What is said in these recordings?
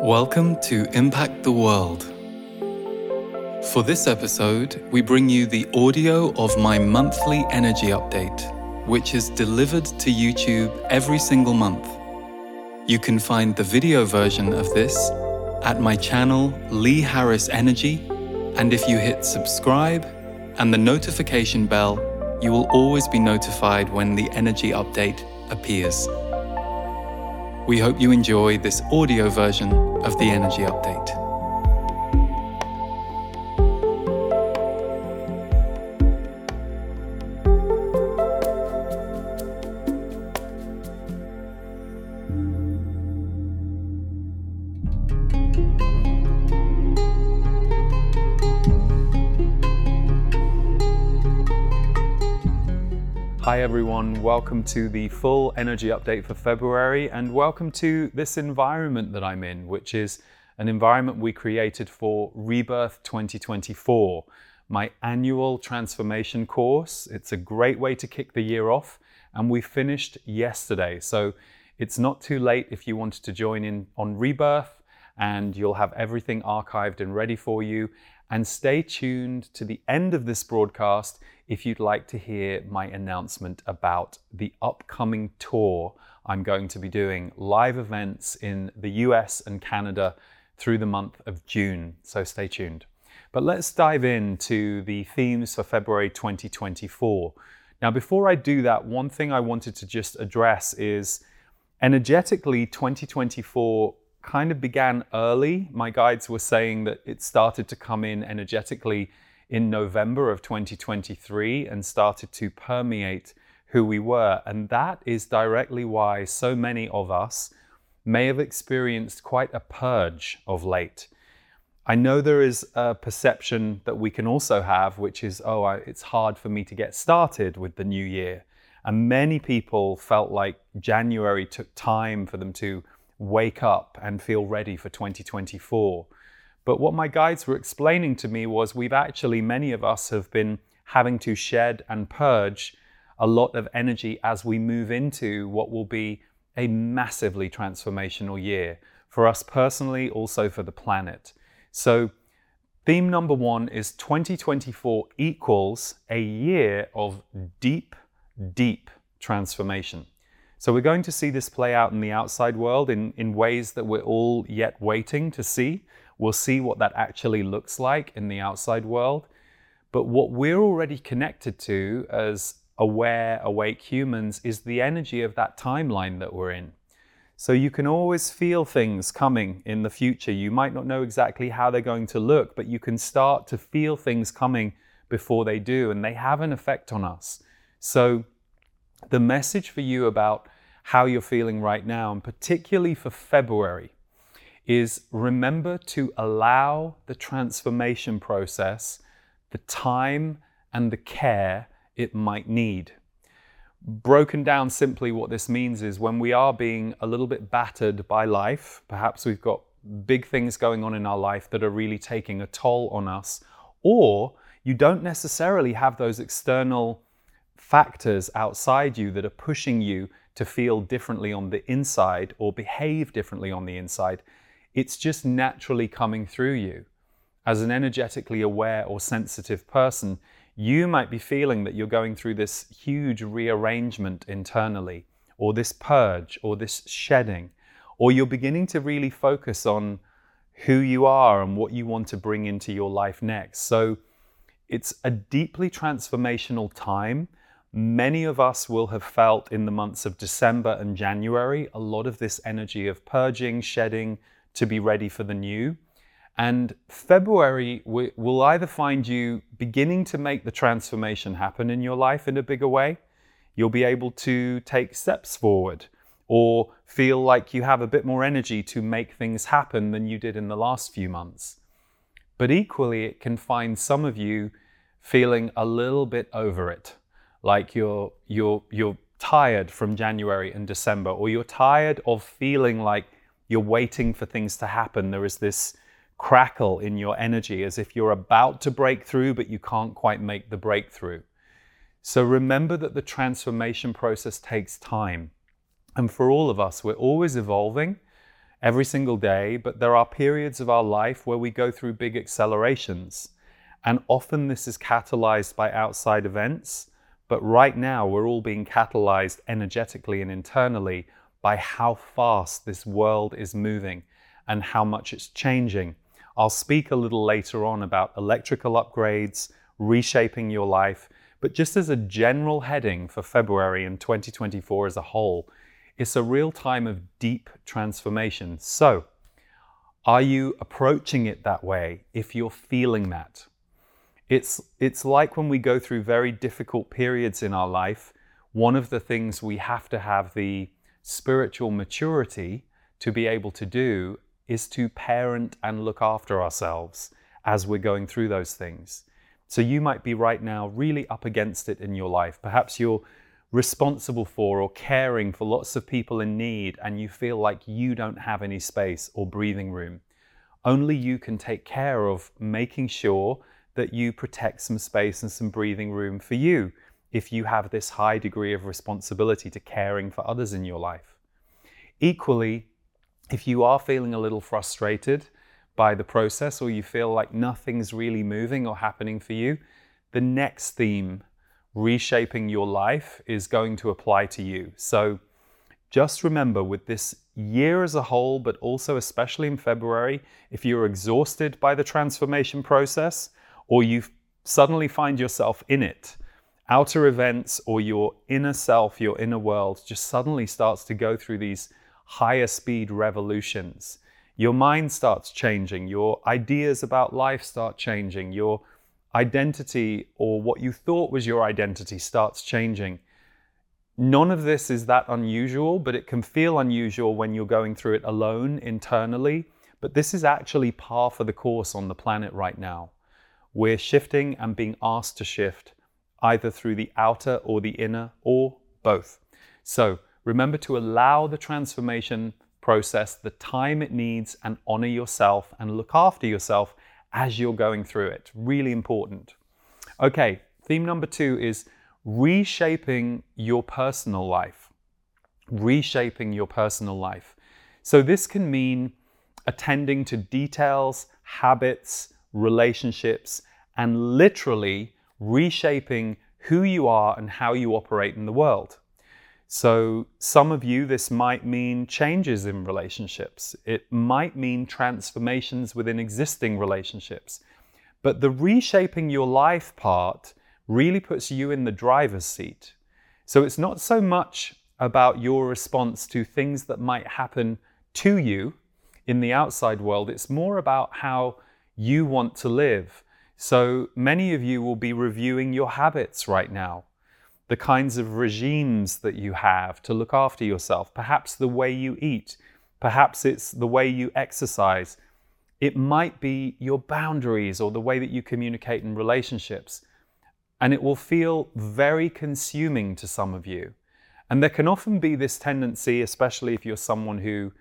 Welcome to Impact the World. For this episode, we bring you the audio of my monthly energy update, which is delivered to YouTube every single month. You can find the video version of this at my channel, Lee Harris Energy, and if you hit subscribe and the notification bell, you will always be notified when the energy update appears. We hope you enjoy this audio version of the energy update. Welcome to the full energy update for February, and welcome to this environment that I'm in, which is an environment we created for Rebirth 2024, my annual transformation course. It's a great way to kick the year off, and we finished yesterday. So it's not too late if you wanted to join in on Rebirth, and you'll have everything archived and ready for you. And stay tuned to the end of this broadcast if you'd like to hear my announcement about the upcoming tour I'm going to be doing live events in the US and Canada through the month of June. So stay tuned. But let's dive into the themes for February 2024. Now, before I do that, one thing I wanted to just address is energetically, 2024 kind of began early. My guides were saying that it started to come in energetically in November of 2023 and started to permeate who we were. And that is directly why so many of us may have experienced quite a purge of late. I know there is a perception that we can also have, which is, oh, I, it's hard for me to get started with the new year. And many people felt like January took time for them to wake up and feel ready for 2024. But what my guides were explaining to me was we've actually, many of us have been having to shed and purge a lot of energy as we move into what will be a massively transformational year for us personally, also for the planet. So, theme number one is 2024 equals a year of deep, deep transformation. So, we're going to see this play out in the outside world in, in ways that we're all yet waiting to see. We'll see what that actually looks like in the outside world. But what we're already connected to as aware, awake humans is the energy of that timeline that we're in. So you can always feel things coming in the future. You might not know exactly how they're going to look, but you can start to feel things coming before they do, and they have an effect on us. So the message for you about how you're feeling right now, and particularly for February, is remember to allow the transformation process the time and the care it might need. Broken down simply, what this means is when we are being a little bit battered by life, perhaps we've got big things going on in our life that are really taking a toll on us, or you don't necessarily have those external factors outside you that are pushing you to feel differently on the inside or behave differently on the inside. It's just naturally coming through you. As an energetically aware or sensitive person, you might be feeling that you're going through this huge rearrangement internally, or this purge, or this shedding, or you're beginning to really focus on who you are and what you want to bring into your life next. So it's a deeply transformational time. Many of us will have felt in the months of December and January a lot of this energy of purging, shedding, to be ready for the new. And February will either find you beginning to make the transformation happen in your life in a bigger way, you'll be able to take steps forward, or feel like you have a bit more energy to make things happen than you did in the last few months. But equally, it can find some of you feeling a little bit over it, like you're, you're, you're tired from January and December, or you're tired of feeling like you're waiting for things to happen. There is this crackle in your energy as if you're about to break through, but you can't quite make the breakthrough. So remember that the transformation process takes time. And for all of us, we're always evolving. every single day, but there are periods of our life where we go through big accelerations. And often this is catalyzed by outside events. But right now, we're all being catalyzed energetically and internally by how fast this world is moving and how much it's changing. I'll speak a little later on about electrical upgrades, reshaping your life, but just as a general heading for February and 2024 as a whole, it's a real time of deep transformation. So, are you approaching it that way if you're feeling that? It's, it's like when we go through very difficult periods in our life, one of the things we have to have the spiritual maturity to be able to do is to parent and look after ourselves as we're going through those things. So you might be right now really up against it in your life. Perhaps you're responsible for or caring for lots of people in need and you feel like you don't have any space or breathing room. Only you can take care of making sure that you protect some space and some breathing room for you if you have this high degree of responsibility to caring for others in your life. Equally, if you are feeling a little frustrated by the process or you feel like nothing's really moving or happening for you, the next theme, reshaping your life, is going to apply to you. So just remember with this year as a whole, but also especially in February, if you're exhausted by the transformation process or you suddenly find yourself in it, outer events or your inner self, your inner world just suddenly starts to go through these higher speed revolutions. Your mind starts changing, your ideas about life start changing, your identity or what you thought was your identity starts changing. None of this is that unusual, but it can feel unusual when you're going through it alone internally. But this is actually par for the course on the planet right now. We're shifting and being asked to shift either through the outer or the inner or both. So Remember to allow the transformation process the time it needs and honor yourself and look after yourself as you're going through it. Really important. Okay, theme number two is reshaping your personal life. Reshaping your personal life. So, this can mean attending to details, habits, relationships, and literally reshaping who you are and how you operate in the world. So, some of you, this might mean changes in relationships. It might mean transformations within existing relationships. But the reshaping your life part really puts you in the driver's seat. So, it's not so much about your response to things that might happen to you in the outside world, it's more about how you want to live. So, many of you will be reviewing your habits right now the kinds of regimes that you have to look after yourself, perhaps the way you eat, perhaps it's the way you exercise. It might be your boundaries or the way that you communicate in relationships. And it will feel very consuming to some of you. And there can often be this tendency, especially if you're someone who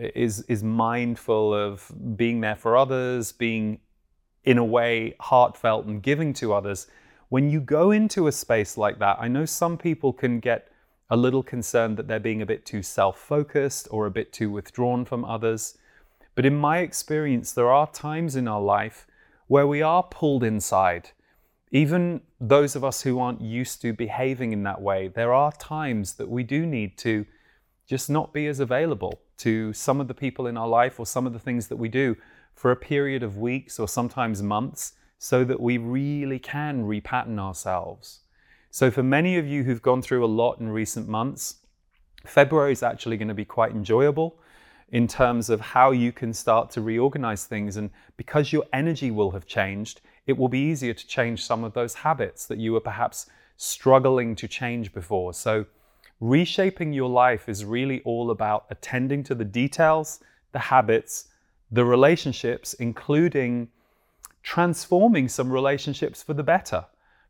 is, is mindful of being there for others, being in a way heartfelt and giving to others, when you go into a space like that, I know some people can get a little concerned that they're being a bit too self focused or a bit too withdrawn from others. But in my experience, there are times in our life where we are pulled inside. Even those of us who aren't used to behaving in that way, there are times that we do need to just not be as available to some of the people in our life or some of the things that we do for a period of weeks or sometimes months so that we really can repattern ourselves. So, for many of you who've gone through a lot in recent months, February is actually going to be quite enjoyable in terms of how you can start to reorganize things. And because your energy will have changed, it will be easier to change some of those habits that you were perhaps struggling to change before. So, reshaping your life is really all about attending to the details, the habits, the relationships, including transforming some relationships for the better,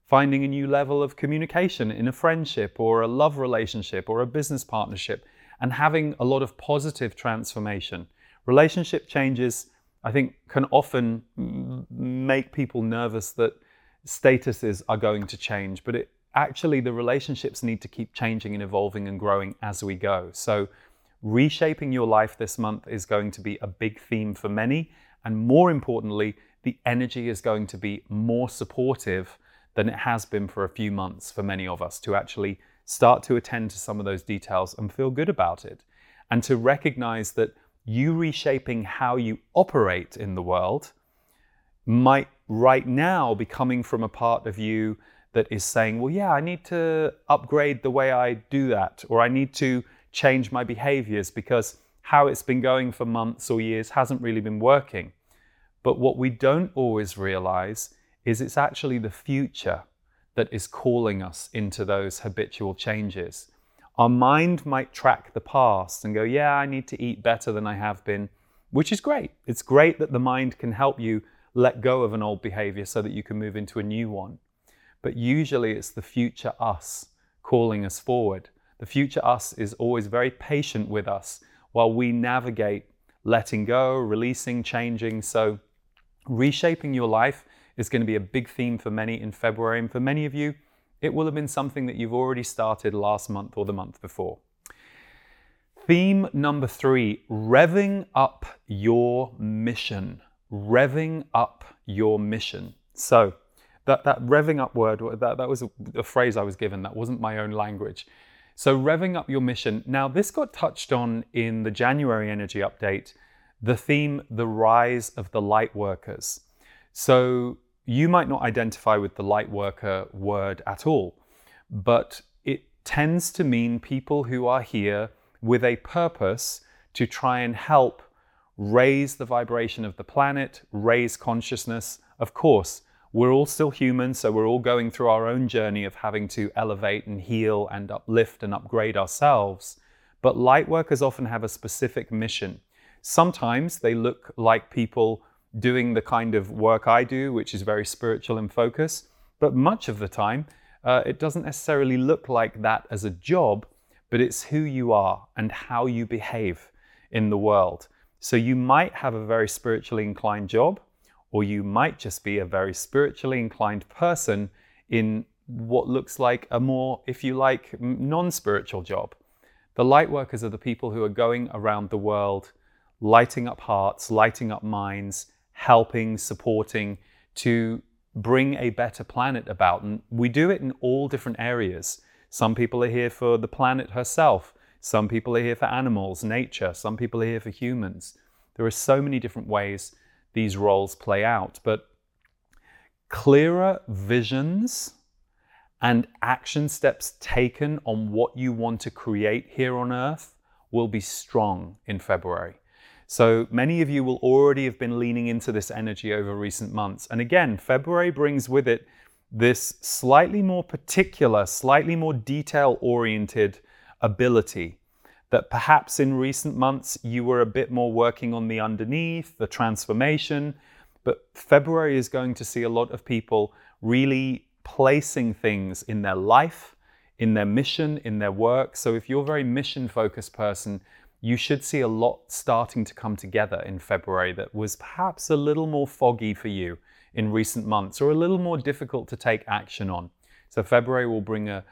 finding a new level of communication in a friendship or a love relationship or a business partnership, and having a lot of positive transformation. Relationship changes, I think, can often make people nervous that statuses are going to change, but it, actually the relationships need to keep changing and evolving and growing as we go. So, Reshaping your life this month is going to be a big theme for many. And more importantly, the energy is going to be more supportive than it has been for a few months for many of us to actually start to attend to some of those details and feel good about it. And to recognize that you reshaping how you operate in the world might right now be coming from a part of you that is saying, well, yeah, I need to upgrade the way I do that, or I need to change my behaviors because how it's been going for months or years hasn't really been working. But what we don't always realize is it's actually the future that is calling us into those habitual changes. Our mind might track the past and go, yeah, I need to eat better than I have been, which is great. It's great that the mind can help you let go of an old behavior so that you can move into a new one. But usually it's the future us calling us forward. The future us is always very patient with us while we navigate letting go, releasing, changing. So, reshaping your life is going to be a big theme for many in February. And for many of you, it will have been something that you've already started last month or the month before. Theme number three revving up your mission. Revving up your mission. So, that, that revving up word, that, that was a, a phrase I was given, that wasn't my own language. So, revving up your mission. Now, this got touched on in the January energy update, the theme, the rise of the light workers. So, you might not identify with the light worker word at all, but it tends to mean people who are here with a purpose to try and help raise the vibration of the planet, raise consciousness. Of course, we're all still human, so we're all going through our own journey of having to elevate and heal and uplift and upgrade ourselves. But light workers often have a specific mission. Sometimes they look like people doing the kind of work I do, which is very spiritual in focus. But much of the time, uh, it doesn't necessarily look like that as a job, but it's who you are and how you behave in the world. So you might have a very spiritually inclined job, or you might just be a very spiritually inclined person in what looks like a more, if you like, non spiritual job. The light workers are the people who are going around the world lighting up hearts, lighting up minds, helping, supporting to bring a better planet about. And we do it in all different areas. Some people are here for the planet herself, some people are here for animals, nature, some people are here for humans. There are so many different ways these roles play out, but clearer visions and action steps taken on what you want to create here on Earth will be strong in February. So many of you will already have been leaning into this energy over recent months. And again, February brings with it this slightly more particular, slightly more detail oriented ability that perhaps in recent months you were a bit more working on the underneath, the transformation. But February is going to see a lot of people really placing things in their life, in their mission, in their work. So if you're a very mission focused person, you should see a lot starting to come together in February that was perhaps a little more foggy for you in recent months or a little more difficult to take action on. So, February will bring a,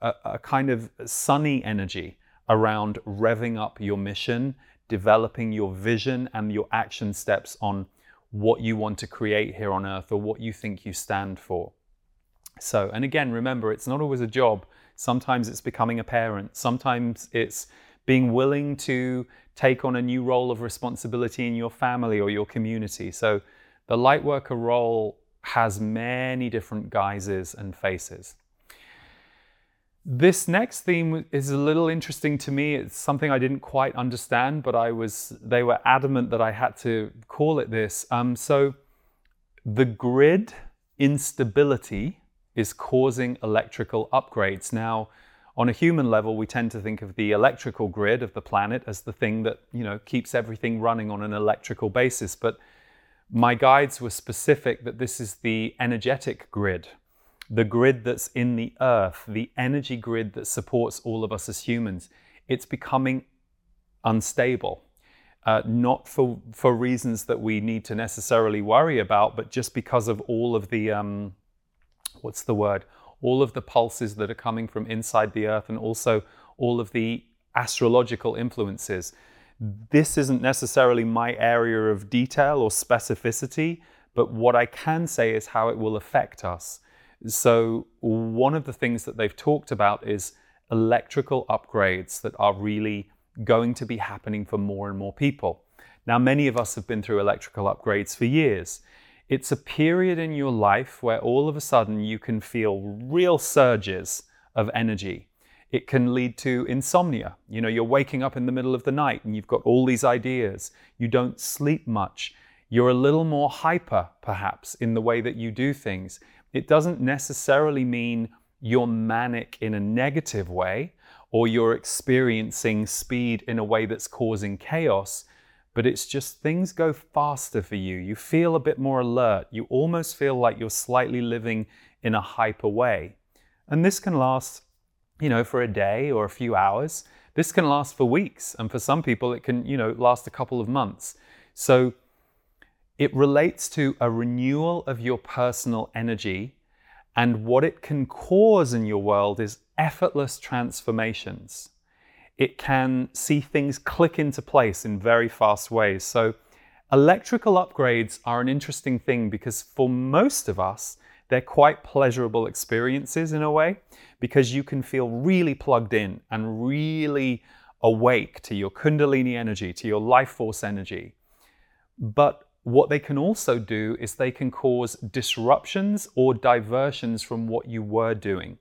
a, a kind of sunny energy around revving up your mission, developing your vision and your action steps on what you want to create here on earth or what you think you stand for. So, and again, remember, it's not always a job. Sometimes it's becoming a parent. Sometimes it's being willing to take on a new role of responsibility in your family or your community. So the light worker role has many different guises and faces. This next theme is a little interesting to me. It's something I didn't quite understand, but I was they were adamant that I had to call it this. Um, so the grid instability is causing electrical upgrades. Now, on a human level, we tend to think of the electrical grid of the planet as the thing that you know keeps everything running on an electrical basis. But my guides were specific that this is the energetic grid, the grid that's in the earth, the energy grid that supports all of us as humans. It's becoming unstable. Uh, not for, for reasons that we need to necessarily worry about, but just because of all of the, um, what's the word? all of the pulses that are coming from inside the earth and also all of the astrological influences. This isn't necessarily my area of detail or specificity, but what I can say is how it will affect us. So, one of the things that they've talked about is electrical upgrades that are really going to be happening for more and more people. Now, many of us have been through electrical upgrades for years. It's a period in your life where all of a sudden you can feel real surges of energy. It can lead to insomnia. You know, you're waking up in the middle of the night and you've got all these ideas. You don't sleep much. You're a little more hyper, perhaps, in the way that you do things. It doesn't necessarily mean you're manic in a negative way or you're experiencing speed in a way that's causing chaos, but it's just things go faster for you. You feel a bit more alert. You almost feel like you're slightly living in a hyper way. And this can last, you know, for a day or a few hours. This can last for weeks. And for some people, it can, you know, last a couple of months. So it relates to a renewal of your personal energy and what it can cause in your world is effortless transformations. It can see things click into place in very fast ways. So, electrical upgrades are an interesting thing because for most of us, they're quite pleasurable experiences in a way because you can feel really plugged in and really awake to your Kundalini energy, to your life force energy. But what they can also do is they can cause disruptions or diversions from what you were doing.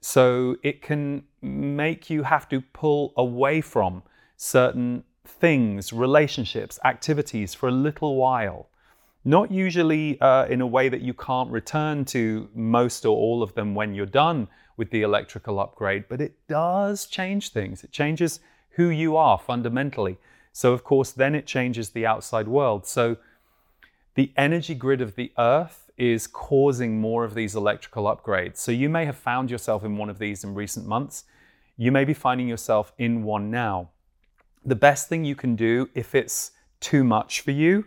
So it can make you have to pull away from certain things, relationships, activities for a little while. Not usually uh, in a way that you can't return to most or all of them when you're done with the electrical upgrade, but it does change things. It changes who you are fundamentally. So, of course, then it changes the outside world. So, the energy grid of the Earth is causing more of these electrical upgrades. So, you may have found yourself in one of these in recent months. You may be finding yourself in one now. The best thing you can do if it's too much for you,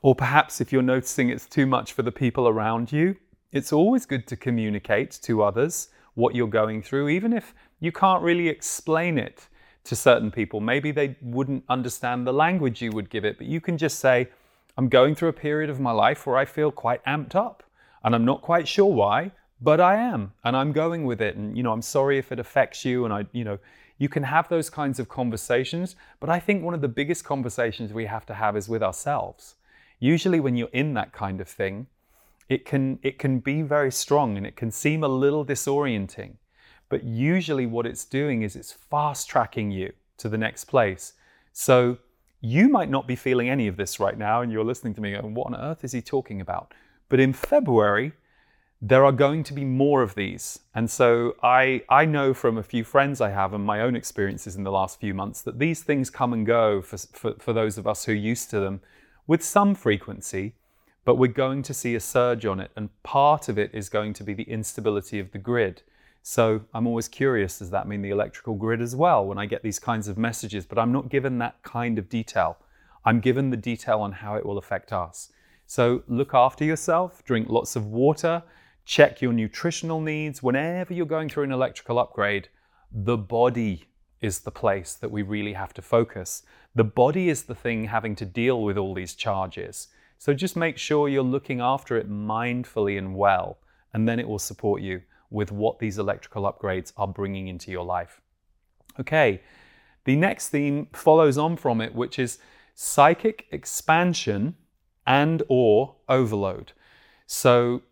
or perhaps if you're noticing it's too much for the people around you, it's always good to communicate to others what you're going through, even if you can't really explain it to certain people. Maybe they wouldn't understand the language you would give it, but you can just say, I'm going through a period of my life where I feel quite amped up and I'm not quite sure why, but I am and I'm going with it. And, you know, I'm sorry if it affects you. And I, you know, you can have those kinds of conversations. But I think one of the biggest conversations we have to have is with ourselves. Usually, when you're in that kind of thing, it can, it can be very strong and it can seem a little disorienting. But usually, what it's doing is it's fast tracking you to the next place. So, you might not be feeling any of this right now, and you're listening to me going, What on earth is he talking about? But in February, there are going to be more of these. And so I, I know from a few friends I have and my own experiences in the last few months that these things come and go for, for, for those of us who are used to them with some frequency, but we're going to see a surge on it. And part of it is going to be the instability of the grid. So I'm always curious does that mean the electrical grid as well when I get these kinds of messages? But I'm not given that kind of detail. I'm given the detail on how it will affect us. So look after yourself, drink lots of water, check your nutritional needs. Whenever you're going through an electrical upgrade, the body is the place that we really have to focus. The body is the thing having to deal with all these charges. So just make sure you're looking after it mindfully and well, and then it will support you with what these electrical upgrades are bringing into your life. Okay, the next theme follows on from it, which is psychic expansion and or overload. So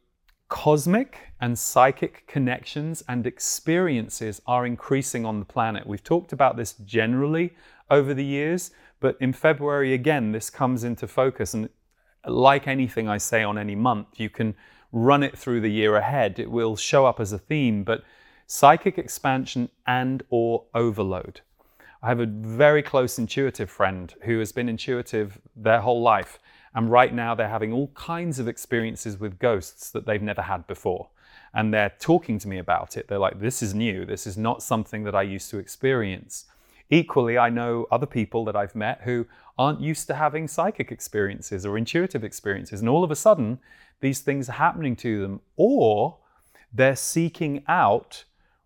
cosmic and psychic connections and experiences are increasing on the planet. We've talked about this generally over the years, but in February again this comes into focus and like anything I say on any month, you can run it through the year ahead. It will show up as a theme, but psychic expansion and or overload. I have a very close intuitive friend who has been intuitive their whole life. And right now they're having all kinds of experiences with ghosts that they've never had before. And they're talking to me about it. They're like, this is new. This is not something that I used to experience. Equally, I know other people that I've met who aren't used to having psychic experiences or intuitive experiences. And all of a sudden, these things are happening to them, or they're seeking out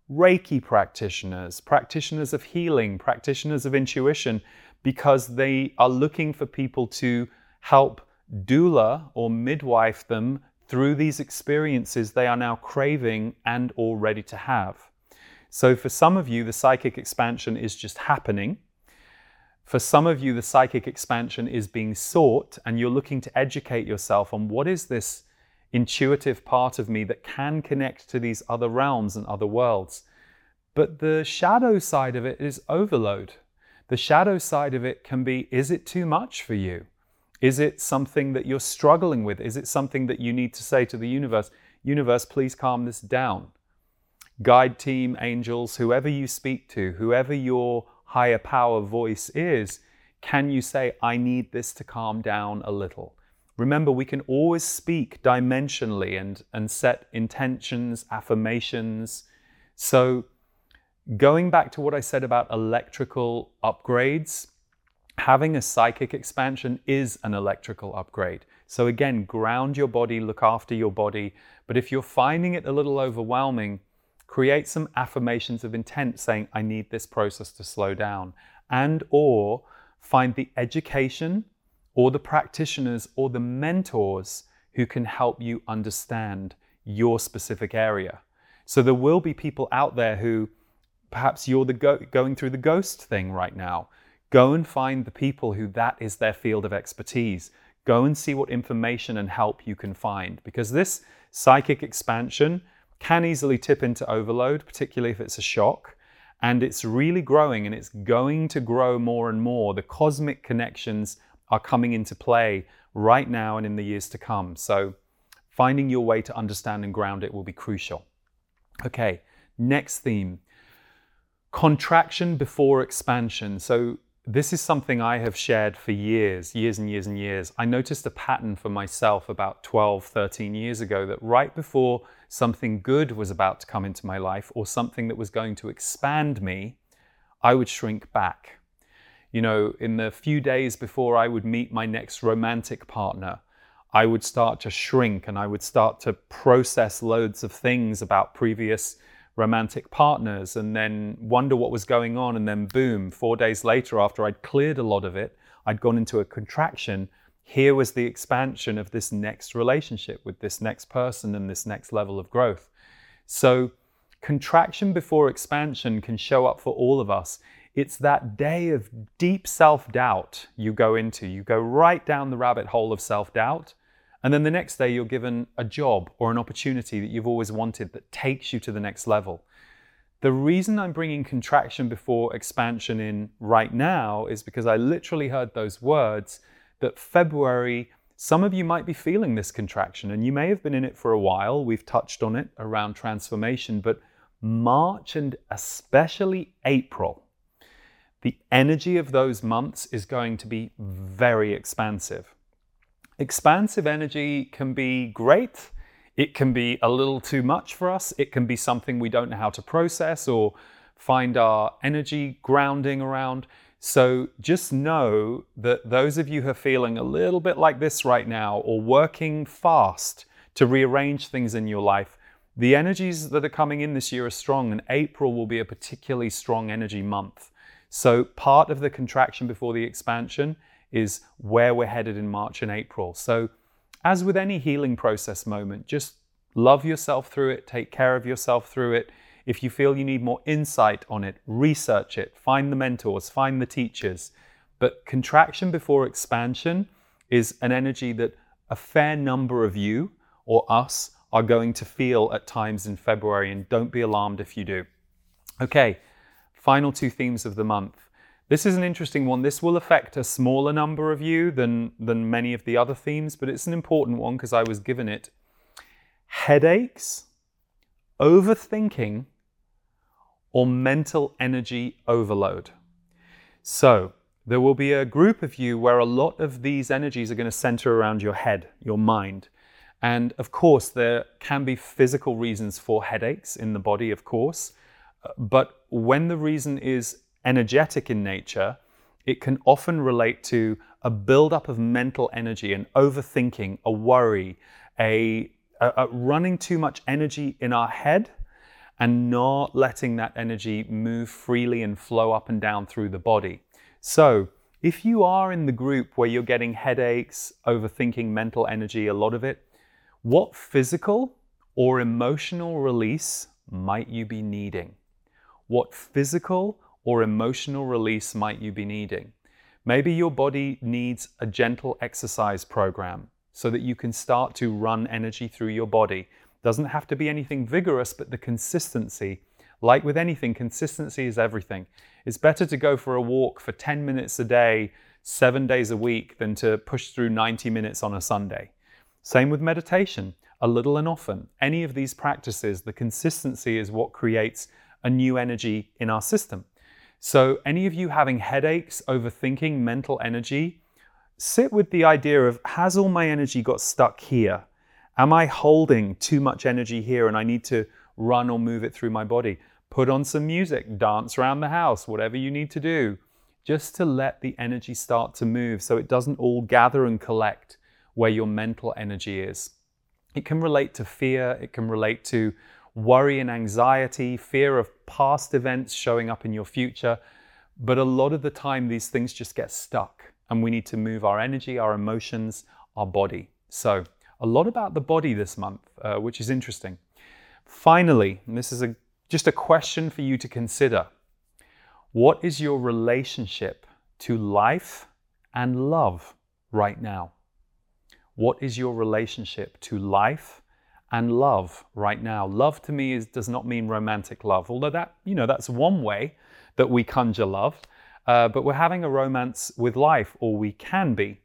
Reiki practitioners, practitioners of healing, practitioners of intuition, because they are looking for people to help doula or midwife them through these experiences they are now craving and or ready to have. So for some of you, the psychic expansion is just happening. For some of you, the psychic expansion is being sought, and you're looking to educate yourself on what is this intuitive part of me that can connect to these other realms and other worlds. But the shadow side of it is overload. The shadow side of it can be is it too much for you? Is it something that you're struggling with? Is it something that you need to say to the universe, universe, please calm this down? Guide team, angels, whoever you speak to, whoever your higher power voice is, can you say, I need this to calm down a little? Remember, we can always speak dimensionally and, and set intentions, affirmations. So, going back to what I said about electrical upgrades, having a psychic expansion is an electrical upgrade. So, again, ground your body, look after your body. But if you're finding it a little overwhelming, create some affirmations of intent saying, I need this process to slow down. And or find the education or the practitioners or the mentors who can help you understand your specific area. So there will be people out there who perhaps you're the go- going through the ghost thing right now. Go and find the people who that is their field of expertise. Go and see what information and help you can find because this psychic expansion can easily tip into overload, particularly if it's a shock. And it's really growing and it's going to grow more and more. The cosmic connections are coming into play right now and in the years to come. So, finding your way to understand and ground it will be crucial. Okay, next theme contraction before expansion. So, this is something I have shared for years, years and years and years. I noticed a pattern for myself about 12, 13 years ago that right before something good was about to come into my life or something that was going to expand me, I would shrink back you know, in the few days before I would meet my next romantic partner, I would start to shrink and I would start to process loads of things about previous romantic partners and then wonder what was going on. And then, boom, four days later, after I'd cleared a lot of it, I'd gone into a contraction. Here was the expansion of this next relationship with this next person and this next level of growth. So, contraction before expansion can show up for all of us it's that day of deep self doubt you go into. You go right down the rabbit hole of self doubt. And then the next day, you're given a job or an opportunity that you've always wanted that takes you to the next level. The reason I'm bringing contraction before expansion in right now is because I literally heard those words that February, some of you might be feeling this contraction and you may have been in it for a while. We've touched on it around transformation, but March and especially April the energy of those months is going to be very expansive. Expansive energy can be great. It can be a little too much for us. It can be something we don't know how to process or find our energy grounding around. So just know that those of you who are feeling a little bit like this right now or working fast to rearrange things in your life, the energies that are coming in this year are strong, and April will be a particularly strong energy month. So, part of the contraction before the expansion is where we're headed in March and April. So, as with any healing process moment, just love yourself through it, take care of yourself through it. If you feel you need more insight on it, research it, find the mentors, find the teachers. But contraction before expansion is an energy that a fair number of you or us are going to feel at times in February, and don't be alarmed if you do. Okay, final two themes of the month. This is an interesting one. This will affect a smaller number of you than, than many of the other themes, but it's an important one because I was given it. Headaches, overthinking, or mental energy overload. So, there will be a group of you where a lot of these energies are going to center around your head, your mind. And of course, there can be physical reasons for headaches in the body, of course. Uh, but when the reason is energetic in nature, it can often relate to a buildup of mental energy, an overthinking, a worry, a, a, a running too much energy in our head. And not letting that energy move freely and flow up and down through the body. So, if you are in the group where you're getting headaches, overthinking mental energy, a lot of it, what physical or emotional release might you be needing? What physical or emotional release might you be needing? Maybe your body needs a gentle exercise program so that you can start to run energy through your body. Doesn't have to be anything vigorous, but the consistency. Like with anything, consistency is everything. It's better to go for a walk for 10 minutes a day, seven days a week, than to push through 90 minutes on a Sunday. Same with meditation, a little and often. Any of these practices, the consistency is what creates a new energy in our system. So, any of you having headaches, overthinking, mental energy, sit with the idea of has all my energy got stuck here? Am I holding too much energy here and I need to run or move it through my body? Put on some music, dance around the house, whatever you need to do, just to let the energy start to move so it doesn't all gather and collect where your mental energy is. It can relate to fear, it can relate to worry and anxiety, fear of past events showing up in your future. But a lot of the time, these things just get stuck, and we need to move our energy, our emotions, our body. So, a lot about the body this month, uh, which is interesting. Finally, this is a, just a question for you to consider. What is your relationship to life and love right now? What is your relationship to life and love right now. Love to me is, does not mean romantic love, although that, you know, that's one way that we conjure love. Uh, but we're having a romance with life, or we can be.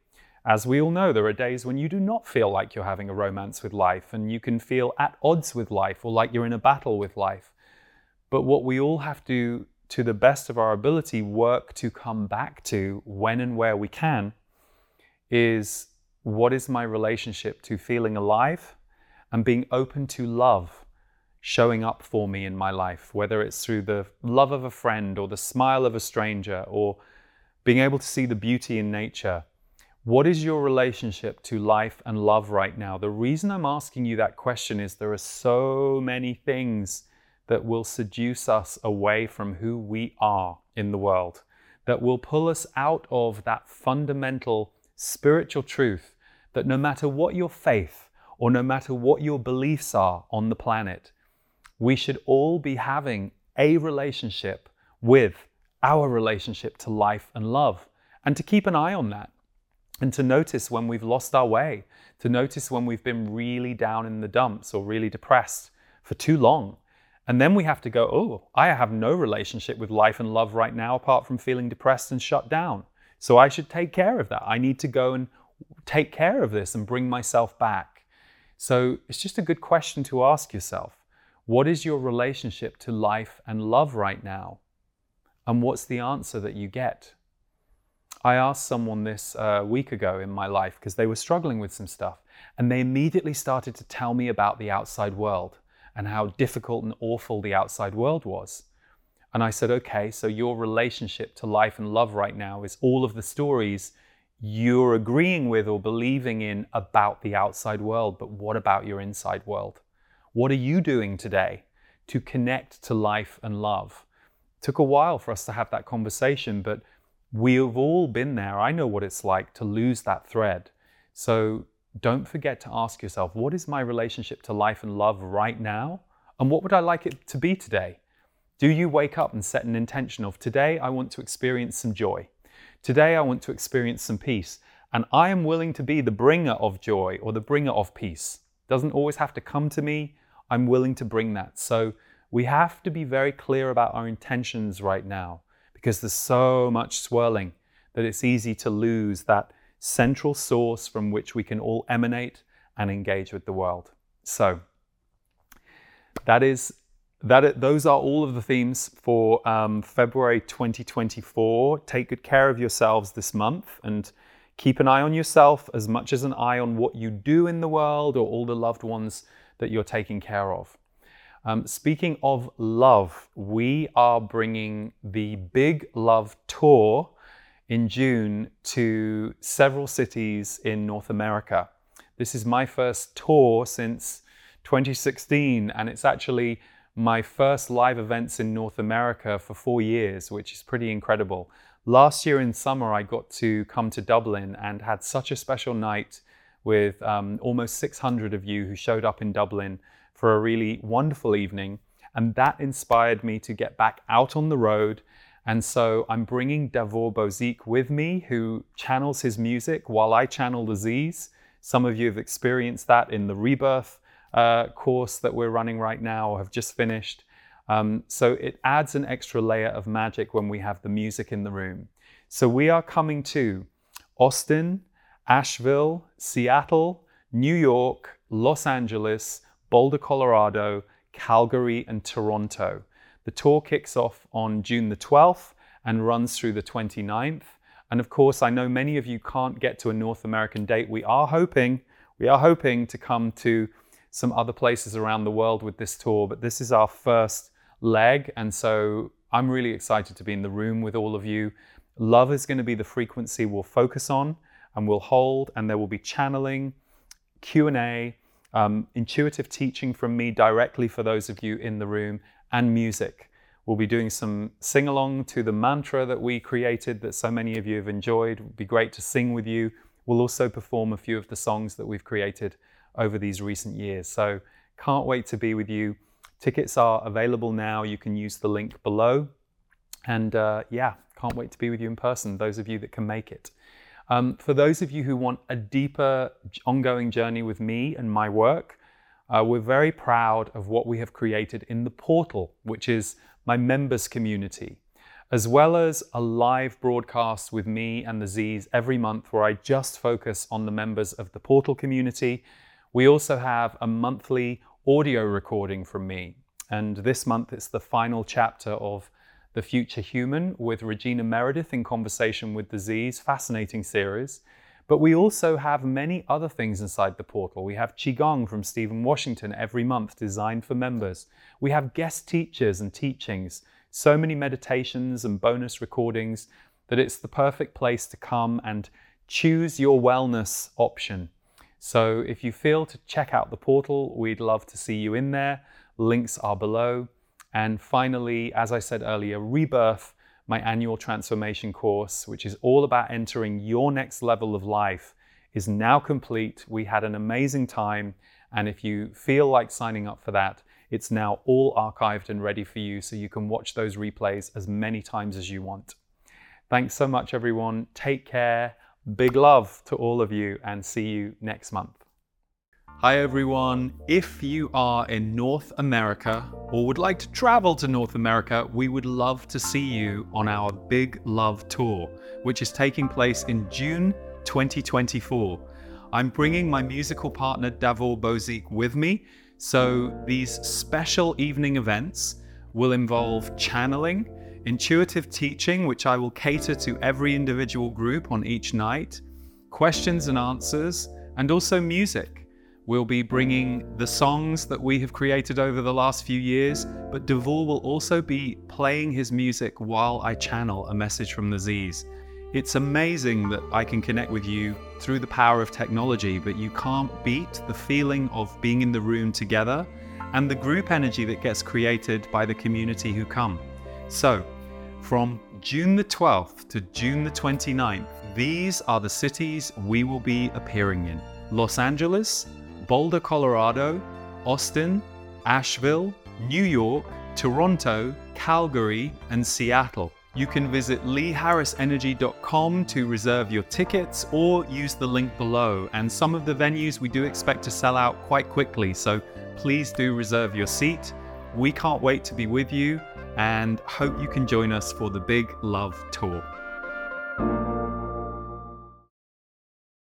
As we all know, there are days when you do not feel like you're having a romance with life, and you can feel at odds with life or like you're in a battle with life. But what we all have to, to the best of our ability, work to come back to when and where we can is what is my relationship to feeling alive and being open to love showing up for me in my life, whether it's through the love of a friend or the smile of a stranger or being able to see the beauty in nature. What is your relationship to life and love right now? The reason I'm asking you that question is there are so many things that will seduce us away from who we are in the world, that will pull us out of that fundamental spiritual truth that no matter what your faith, or no matter what your beliefs are on the planet, we should all be having a relationship with our relationship to life and love, and to keep an eye on that, and to notice when we've lost our way, to notice when we've been really down in the dumps or really depressed for too long. And then we have to go, oh, I have no relationship with life and love right now apart from feeling depressed and shut down. So I should take care of that. I need to go and take care of this and bring myself back. So it's just a good question to ask yourself. What is your relationship to life and love right now? And what's the answer that you get? I asked someone this a week ago in my life because they were struggling with some stuff, and they immediately started to tell me about the outside world and how difficult and awful the outside world was. And I said, okay, so your relationship to life and love right now is all of the stories you're agreeing with or believing in about the outside world, but what about your inside world? What are you doing today to connect to life and love? Took a while for us to have that conversation, but we've all been there. I know what it's like to lose that thread. So don't forget to ask yourself what is my relationship to life and love right now? And what would I like it to be today? Do you wake up and set an intention of today, I want to experience some joy? Today, I want to experience some peace, and I am willing to be the bringer of joy or the bringer of peace. Doesn't always have to come to me. I'm willing to bring that. So we have to be very clear about our intentions right now because there's so much swirling that it's easy to lose that central source from which we can all emanate and engage with the world. So that is that those are all of the themes for um, February 2024. Take good care of yourselves this month and keep an eye on yourself as much as an eye on what you do in the world or all the loved ones that you're taking care of. Um, speaking of love, we are bringing the Big Love Tour in June to several cities in North America. This is my first tour since 2016, and it's actually my first live events in North America for four years, which is pretty incredible. Last year in summer, I got to come to Dublin and had such a special night with um, almost 600 of you who showed up in Dublin for a really wonderful evening. And that inspired me to get back out on the road. And so I'm bringing Davor Bozik with me, who channels his music while I channel the Z's. Some of you have experienced that in the Rebirth uh, course that we're running right now or have just finished. Um, so it adds an extra layer of magic when we have the music in the room. So we are coming to Austin, Asheville, Seattle, New York, Los Angeles, Boulder, Colorado, Calgary, and Toronto. The tour kicks off on June the 12th and runs through the 29th. And of course, I know many of you can't get to a North American date. We are hoping, we are hoping to come to some other places around the world with this tour, but this is our first leg. And so I'm really excited to be in the room with all of you. Love is going to be the frequency we'll focus on and we'll hold, and there will be channeling, Q&A, um, intuitive teaching from me directly for those of you in the room, and music. We'll be doing some sing along to the mantra that we created that so many of you have enjoyed. It would be great to sing with you. We'll also perform a few of the songs that we've created over these recent years. So, can't wait to be with you. Tickets are available now. You can use the link below. And uh, yeah, can't wait to be with you in person, those of you that can make it. Um, for those of you who want a deeper, ongoing journey with me and my work, uh, we're very proud of what we have created in the portal, which is my members community, as well as a live broadcast with me and the Z's every month where I just focus on the members of the portal community. We also have a monthly audio recording from me. And this month it's the final chapter of The Future Human with Regina Meredith in conversation with Z's, fascinating series. But we also have many other things inside the portal. We have Qigong from Stephen Washington every month, designed for members. We have guest teachers and teachings, so many meditations and bonus recordings that it's the perfect place to come and choose your wellness option. So if you feel to check out the portal, we'd love to see you in there. Links are below. And finally, as I said earlier, Rebirth my annual transformation course, which is all about entering your next level of life, is now complete. We had an amazing time. And if you feel like signing up for that, it's now all archived and ready for you so you can watch those replays as many times as you want. Thanks so much, everyone. Take care. Big love to all of you, and see you next month. Hi everyone. If you are in North America or would like to travel to North America, we would love to see you on our Big Love Tour, which is taking place in June 2024. I'm bringing my musical partner Davor Bozik with me, so these special evening events will involve channeling, intuitive teaching, which I will cater to every individual group on each night, questions and answers, and also music. We'll be bringing the songs that we have created over the last few years, but Davor will also be playing his music while I channel a message from the Z's. It's amazing that I can connect with you through the power of technology, but you can't beat the feeling of being in the room together and the group energy that gets created by the community who come. So, from June the 12th to June the 29th, these are the cities we will be appearing in Los Angeles, Boulder, Colorado, Austin, Asheville, New York, Toronto, Calgary, and Seattle. You can visit leeharrisenergy.com to reserve your tickets or use the link below. And some of the venues we do expect to sell out quite quickly, so please do reserve your seat. We can't wait to be with you and hope you can join us for the Big Love Tour.